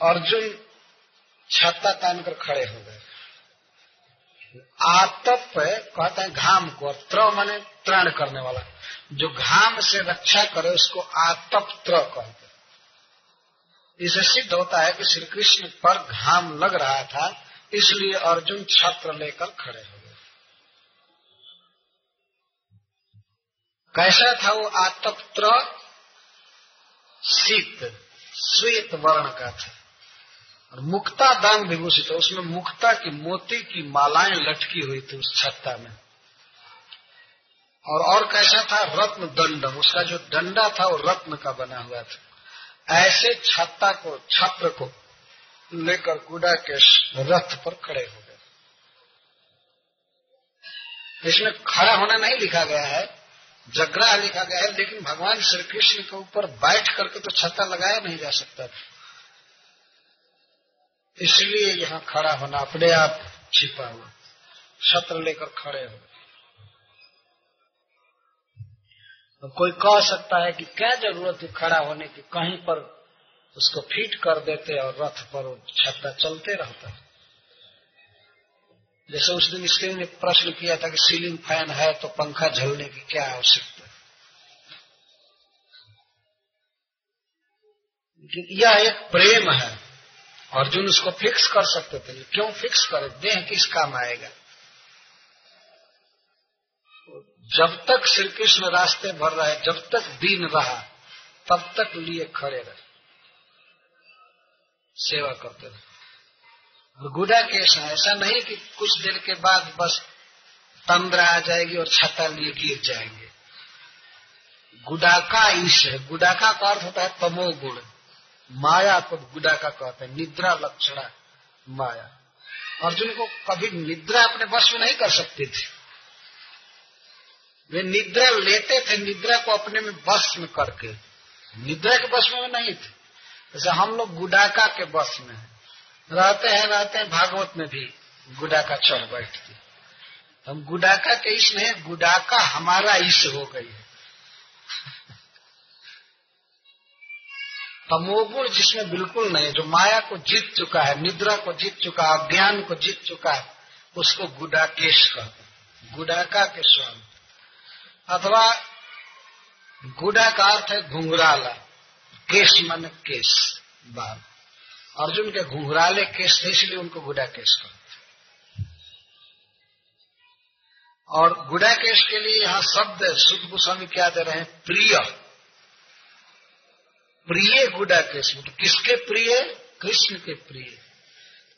[SPEAKER 1] अर्जुन छत्ता तान कर खड़े हो गए। आतप कहते हैं घाम को त्र माने त्राण करने वाला। जो घाम से रक्षा करे, उसको आतप त्र कहते इसे सिद्ध होता है कि श्री कृष्ण पर घाम लग रहा था, इसलिए अर्जुन छत्र लेकर खड़े हो कैसा था वो आतप्त्र? शीत, श्वेत वर्ण का था। और मुक्ता दान विभूषित, उसमें मुक्ता की मोती की मालाएँ लटकी हुई थी उस छत्ता में। और और कैसा था? रत्न दंडम उसका जो डंडा था वो रत्न का बना हुआ था। ऐसे छत्ता को, छत्र को लेकर गुडा के रथ पर खड़े हो गए। इसमें खड़ा होना नहीं लिखा गया है। जगरा लिखा गया है, लेकिन भगवान श्री कृष्ण के ऊपर बैठ करके तो छत्ता लगाया नहीं जा सकता। इसलिए यहाँ खड़ा होना, अपने आप छिपा हुआ, छत्र लेकर खड़े हो। तो कोई कह सकता है कि क्या ज़रूरत है खड़ा होने की? कहीं पर उसको फिट कर देते और रथ पर छत्ता चलते रहता जैसे उस दिन स्त्री ने प्रश्न किया था कि सीलिंग फ़ैन है तो पंखा झलने की क्या आवश्यकता यह एक प्रेम है। अर्जुन उसको फिक्स कर सकते थे। क्यों फिक्स करे? देह किस काम आएगा? जब तक श्री कृष्ण रास्ते भर रहे, जब तक दिन रहा, तब तक लिए खड़े रहे। सेवा करते रहे। गुडा केस है। ऐसा नहीं कि कुछ देर के बाद बस तंद्रा आ जाएगी और छता लिए गिर जाएँगे। गुडाका ईश है। गुडाका का अर्थ होता है तमो गुण माया को गुडाका कहते हैं। निद्रा लक्षणा माया। अर्जुन को कभी निद्रा अपने वश में नहीं कर सकते थे। वे निद्रा लेते थे, निद्रा को अपने में बस में करके। निद्रा के बस में नहीं थे। जैसे हम लोग गुडाका के बस में है। रहते हैं रहते हैं, भागवत में भी गुडाका चढ़ बैठती हम गुडाका के इस नहीं गुडाका हमारा इस हो गई है। तमोगुण जिसमें बिल्कुल नहीं, जो माया को जीत चुका है, निद्रा को जीत चुका है, अज्ञान को जीत चुका है, उसको गुडाकेश कहते गुडाका के स्वामी। अथवा गुडा का अर्थ है घुंघराला। केश मन केश, बाल। अर्जुन के घुंघराले केस थे इसलिए उनको गुडा केश कहते और गुडा केश के लिए यहाँ शब्द शुद्ध गोस्वामी क्या दे रहे हैं? प्रिय। प्रिय गुडा केश तो किसके प्रिय? कृष्ण के प्रिय।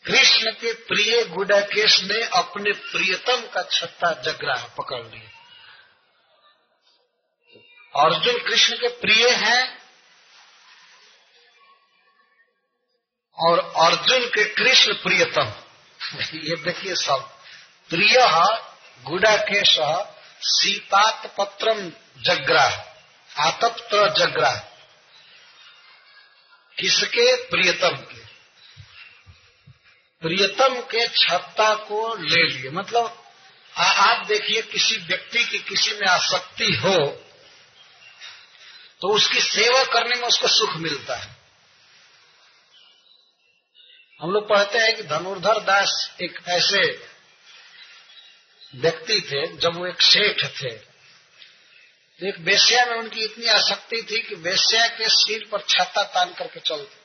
[SPEAKER 1] कृष्ण के प्रिय गुडा केश ने अपने प्रियतम का छत्ता जगरा पकड़ लिया। अर्जुन कृष्ण के प्रिय हैं और अर्जुन के कृष्ण प्रियतम। ये देखिए सब। प्रिय गुडाकेश सीतात पत्रम जग्राह। आतप्त जग्राह। किसके? प्रियतम के। प्रियतम के छत्ता को ले लिए। मतलब आ, आप देखिए किसी व्यक्ति की किसी में आसक्ति हो तो उसकी सेवा करने में उसको सुख मिलता है। हम लोग पढ़ते हैं कि धनुर्धर दास एक ऐसे व्यक्ति थे, जब वो एक सेठ थे। तो एक वेश्या में उनकी इतनी आसक्ति थी कि वेश्या के सिर पर छाता तान करके चलते।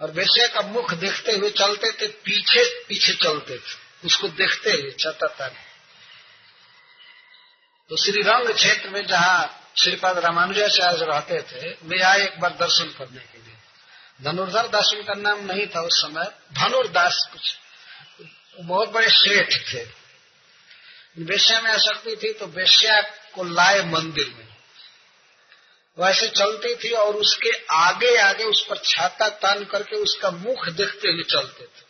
[SPEAKER 1] और वेश्या का मुख देखते हुए चलते थे, पीछे पीछे चलते थे। उसको देखते हुए छाता तान। तो श्री रंग क्षेत्र में जहाँ श्रीपाद रामानुजाचार्य रहते थे वे आए एक बार दर्शन करने के लिए। धनुर्धर दास उनका नाम नहीं था उस समय। धनुर्दास कुछ। बहुत बड़े सेठ थे। वेश्या में आसक्ति थी तो वेश्या को लाए मंदिर में। वैसे चलती थी और उसके आगे आगे उस पर छाता तान करके उसका मुख देखते हुए चलते थे।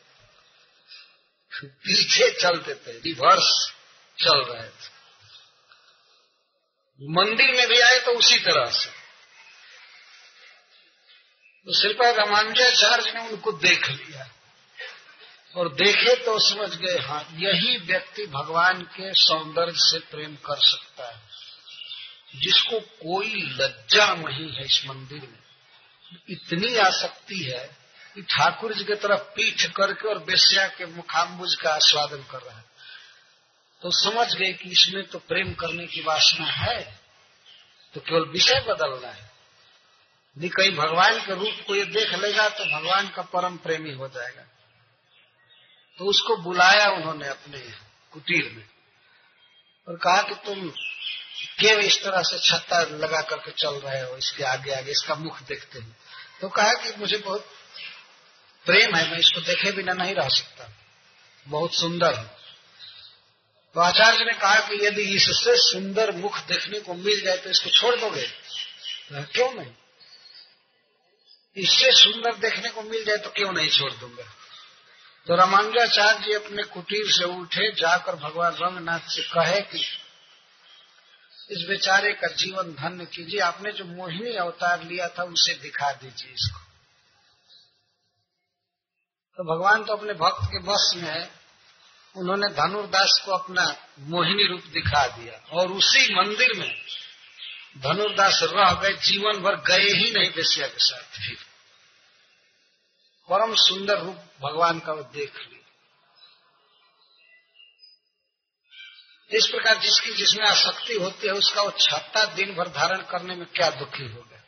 [SPEAKER 1] पीछे चलते थे, रिवर्स चल रहे थे। मंदिर में भी आए तो उसी तरह से। तो श्रीपाद रामानुजाचार्य ने उनको देख लिया। और देखे तो समझ गए हाँ यही व्यक्ति भगवान के सौंदर्य से प्रेम कर सकता है। जिसको कोई लज्जा नहीं है इस मंदिर में। इतनी आसक्ति है कि ठाकुर जी की तरफ़ पीठ करके और बेस्या के मुखाम्बुज का आस्वादन कर रहा है। तो समझ गए कि इसमें तो प्रेम करने की वासना है तो केवल विषय बदलना है। यदि कहीं भगवान के रूप को ये देख लेगा तो भगवान का परम प्रेमी हो जाएगा। तो उसको बुलाया उन्होंने अपने कुटीर में और कहा कि तुम क्यों इस तरह से छत्ता लगा करके चल रहे हो, इसके आगे आगे इसका मुख देखते हैं। तो कहा कि मुझे बहुत प्रेम है, मैं इसको देखे बिना नहीं रह सकता। बहुत सुंदर है। तो आचार्य ने कहा कि यदि इससे सुंदर मुख देखने को मिल जाए तो इसको छोड़ दोगे? क्यों नहीं? इससे सुंदर देखने को मिल जाए तो क्यों नहीं छोड़ दूँगा? तो रामानुजाचार्य जी अपने कुटीर से उठे, जाकर भगवान रंगनाथ से कहे कि, इस बेचारे का जीवन धन्य कीजिए, आपने जो मोहिनी अवतार लिया था, उसे दिखा दीजिए इसको। तो भगवान तो अपने भक्त के बस में है। उन्होंने धनुर्दास को अपना मोहिनी रूप दिखा दिया और उसी मंदिर में धनुर्दास रह गए, जीवन भर गए ही नहीं बेसिया के साथ फिर। परम सुंदर रूप भगवान का वो देख लिया इस प्रकार जिसकी जिसमें आसक्ति होती है, उसका वो छत्ता दिन भर धारण करने में क्या दुखी हो गया।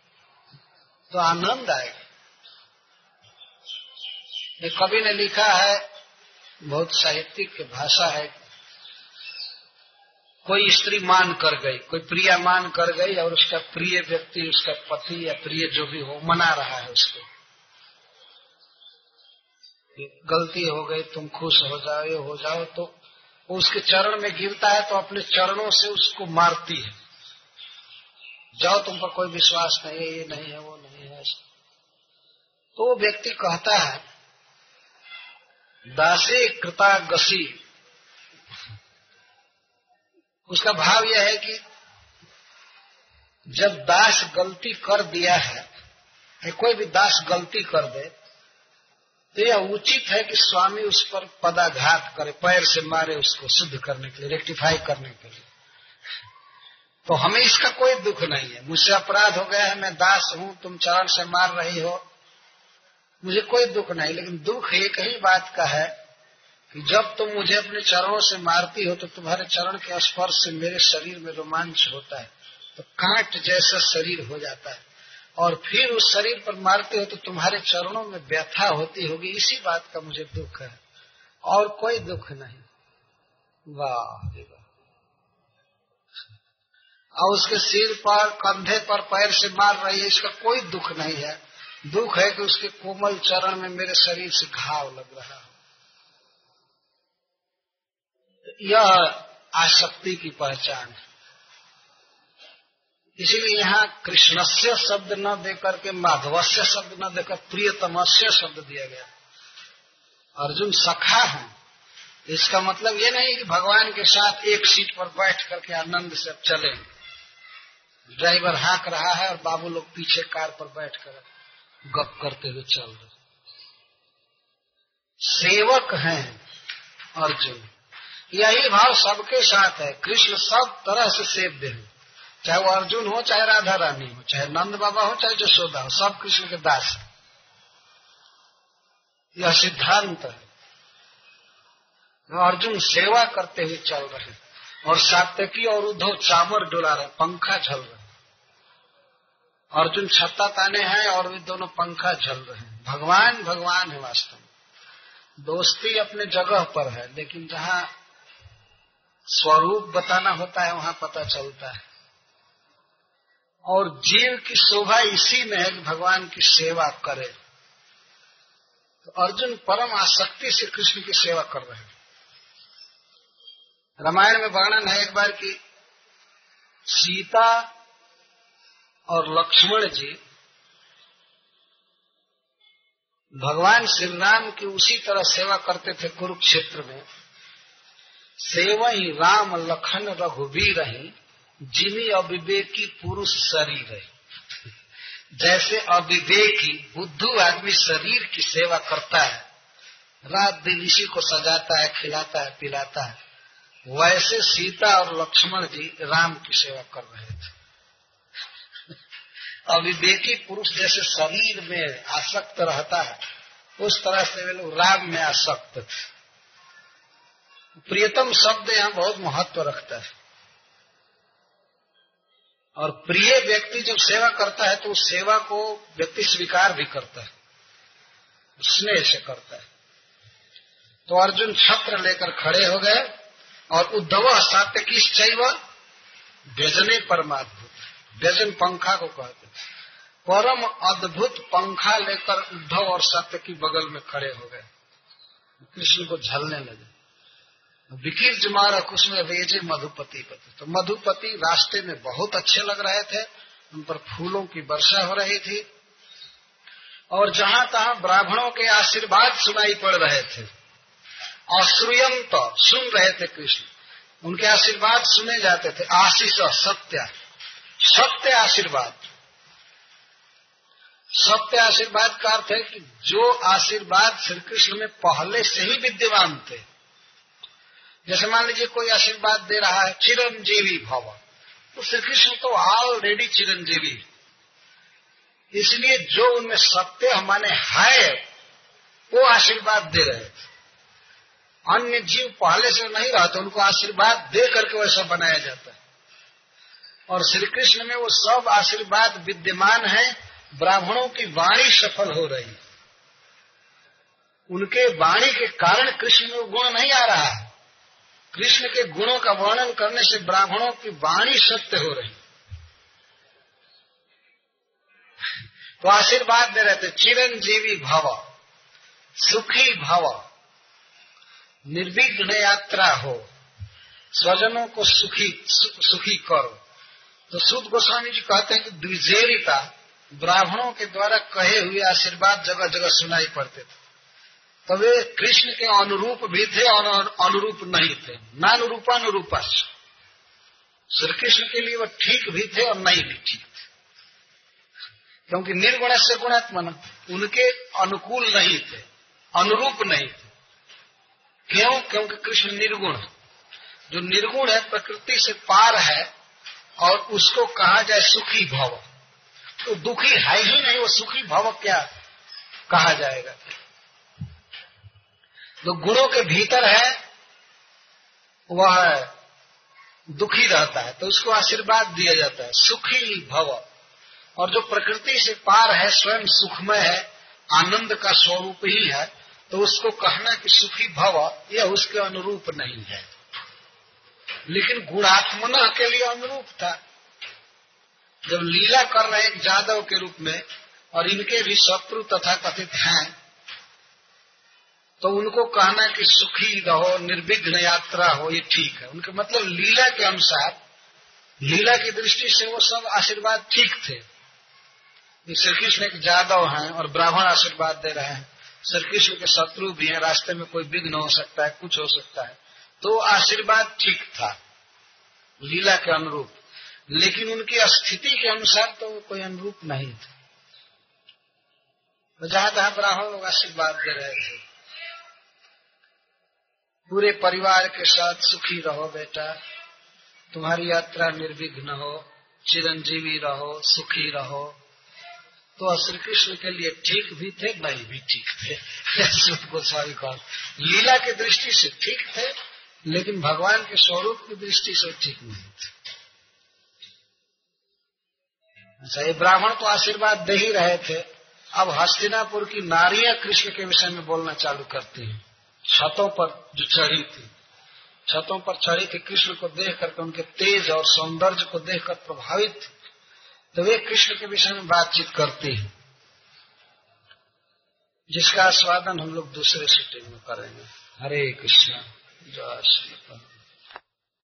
[SPEAKER 1] तो आनंद आएगा। कवि ने लिखा है, बहुत साहित्यिक भाषा है कोई स्त्री मान कर गई, कोई प्रिया मान कर गई और उसका प्रिय व्यक्ति, उसका पति या प्रिय जो भी हो, मना रहा है उसको। गलती हो गई, तुम खुश हो जाओ, ये हो जाओ तो वो उसके चरण में गिरता है तो अपने चरणों से उसको मारती है। जाओ तुम पर कोई विश्वास नहीं है ये नहीं है, वो नहीं है। तो वो व्यक्ति कहता है, दासी कृता गसी उसका भाव यह है कि जब दास गलती कर दिया है कोई भी दास गलती कर दे तो यह उचित है कि स्वामी उस पर पदाघात करे, पैर से मारे उसको शुद्ध करने के लिए रेक्टिफाई करने के लिए। तो हमें इसका कोई दुख नहीं है। मुझसे अपराध हो गया है, मैं दास हूँ, तुम चरण से मार रही हो, मुझे कोई दुख नहीं। लेकिन दुख एक ही बात का है जब तुम मुझे अपने चरणों से मारती हो तो तुम्हारे चरण के स्पर्श से मेरे शरीर में रोमांच होता है तो कांट जैसा शरीर हो जाता है। और फिर उस शरीर पर मारते हो तो तुम्हारे चरणों में व्यथा होती होगी। इसी बात का मुझे दुख है। और कोई दुख नहीं। वाह और उसके सिर पर, कंधे पर, पैर से मार रही है, इसका कोई दुख नहीं है। दुख है कि उसके कोमल चरण में मेरे शरीर से घाव लग रहा है। यह आसक्ति की पहचान है। इसीलिए यहाँ कृष्णस्य शब्द न देकर के माधवस्य शब्द न देकर प्रियतमस्य शब्द दिया गया। अर्जुन सखा है। इसका मतलब ये नहीं कि भगवान के साथ एक सीट पर बैठ करके आनंद से अब चले। ड्राइवर हाक रहा है और बाबू लोग पीछे कार पर बैठ कर गप करते हुए चल रहे सेवक हैं अर्जुन। यही भाव सबके साथ है। कृष्ण सब तरह से सेव्य है। चाहे वो अर्जुन हो, चाहे राधा रानी हो, चाहे नंद बाबा हो, चाहे जशोदा हो, सब कृष्ण के दास है। यह सिद्धांत है। अर्जुन सेवा करते हुए चल रहे और सात्यकी और उद्धव चामर डोला रहे पंखा झल रहे अर्जुन छत्ता ताने हैं और वे दोनों पंखा झल रहे हैं। भगवान भगवान है वास्तव में। दोस्ती अपने जगह पर है, लेकिन जहाँ स्वरूप बताना होता है, वहाँ पता चलता है। और जीव की शोभा इसी में है कि भगवान की सेवा करे। तो अर्जुन परम आसक्ति से कृष्ण की सेवा कर रहे हैं। रामायण में वर्णन है एक बार कि सीता और लक्ष्मण जी भगवान श्री राम की उसी तरह सेवा करते थे कुरुक्षेत्र में। सेवा ही राम लखन रघुवीर ही जिमी अविवेकी पुरुष शरीर है। जैसे अविवेकी बुद्धू आदमी शरीर की सेवा करता है, रात दिन इसी को सजाता है, खिलाता है, पिलाता है। वैसे सीता और लक्ष्मण जी राम की सेवा कर रहे थे। अविवेकी पुरुष जैसे शरीर में आसक्त रहता है, उस तरह से वे लोग राम में आसक्त। थे प्रियतम शब्द यहाँ बहुत महत्व रखता है। और प्रिय व्यक्ति जब सेवा करता है तो उस सेवा को व्यक्ति स्वीकार भी करता है। स्नेह से करता है। तो अर्जुन छत्र लेकर खड़े हो गए, और उद्धव सात्य किस चैव व्यजने परमाद्भुत। व्यजन पंखा को कहते परम अद्भुत पंखा लेकर उद्धव और सत्य की बगल में खड़े हो गए। कृष्ण को झलने लगे। विकिर जमारा कुसुम वेजे मधुपति पति तो मधुपति रास्ते में बहुत अच्छे लग रहे थे, उन पर फूलों की वर्षा हो रही थी, और जहाँ तहां ब्राह्मणों के आशीर्वाद सुनाई पड़ रहे थे अश्रुयम तो सुन रहे थे कृष्ण। उनके आशीर्वाद सुने जाते थे, आशीष, सत्य सत्य आशीर्वाद। सत्य आशीर्वाद का अर्थ है कि जो आशीर्वाद श्री कृष्ण में पहले से ही विद्यमान थे जैसे मान लीजिए कोई आशीर्वाद दे रहा है, चिरंजीवी भव। तो श्री कृष्ण तो ऑलरेडी चिरंजीवी इसलिए जो उनमें सत्य हमारे है, वो आशीर्वाद दे रहे थे अन्य जीव पहले से नहीं रहते उनको आशीर्वाद दे करके वैसा बनाया जाता है। और श्री कृष्ण में वो सब आशीर्वाद विद्यमान है, ब्राह्मणों की वाणी सफल हो रही। उनके वाणी के कारण कृष्ण में गुण नहीं आ रहा है। कृष्ण के गुणों का वर्णन करने से ब्राह्मणों की वाणी सत्य हो रही। तो आशीर्वाद दे रहे थे चिरंजीवी भव सुखी भव निर्विघ्न यात्रा हो स्वजनों को सुखी सु, सुखी करो। तो सुद गोस्वामी जी कहते हैं कि द्विजेरिता ब्राह्मणों के द्वारा कहे हुए आशीर्वाद जगह जगह सुनाई पड़ते थे। तो वे कृष्ण के अनुरूप भी थे और अनुरूप नहीं थे। नानुरूपानुरूपा श्री कृष्ण के लिए वो ठीक भी थे और नहीं भी ठीक थे। क्योंकि निर्गुण से गुणात्मन उनके अनुकूल नहीं थे, अनुरूप नहीं थे। क्यों? क्योंकि कृष्ण निर्गुण। जो निर्गुण है, प्रकृति से पार है और उसको कहा जाए सुखी भव। तो दुखी है ही नहीं, वो सुखी भव क्या कहा जाएगा? जो गुणों के भीतर है, वह दुखी रहता है तो उसको आशीर्वाद दिया जाता है, सुखी भव। और जो प्रकृति से पार है, स्वयं सुखमय है, आनंद का स्वरूप ही है तो उसको कहना कि सुखी भव, यह उसके अनुरूप नहीं है। लेकिन गुणात्मना के लिए अनुरूप था। जब लीला कर रहे एक जादव के रूप में, और इनके भी शत्रु तथा कथित हैं तो उनको कहना कि सुखी रहो, निर्विघ्न यात्रा हो, ये ठीक है। उनके मतलब लीला के अनुसार, लीला की दृष्टि से वो सब आशीर्वाद ठीक थे। श्री कृष्ण एक जादव हैं और ब्राह्मण आशीर्वाद दे रहे हैं। श्री कृष्ण के शत्रु भी हैं, रास्ते में कोई विघ्न हो सकता है, कुछ हो सकता है। तो आशीर्वाद ठीक था, लीला के अनुरूप। लेकिन उनकी स्थिति के अनुसार तो कोई अनुरूप नहीं था। तो जहाँ तहां ब्राह्मण लोग आशीर्वाद दे रहे थे। पूरे परिवार के साथ सुखी रहो बेटा। तुम्हारी यात्रा निर्विघ्न हो, चिरंजीवी रहो, सुखी रहो। तो श्री कृष्ण के लिए ठीक भी थे, नहीं भी ठीक थे। गोस्वामी कौन लीला की दृष्टि से ठीक थे, लेकिन भगवान के स्वरूप की दृष्टि से ठीक नहीं थे। अच्छा ये ब्राह्मण तो आशीर्वाद दे ही रहे थे। अब हस्तिनापुर की नारियाँ कृष्ण के विषय में बोलना चालू करती हैं। छतों पर जो चढ़ी थी, छतों पर चढ़ी थी, कृष्ण को देख करके उनके तेज और सौंदर्य को देखकर प्रभावित थी। तो वे कृष्ण के विषय में बातचीत करती हैं, जिसका आस्वादन हम लोग दूसरे सिटिंग में करेंगे। हरे कृष्ण, जय श्री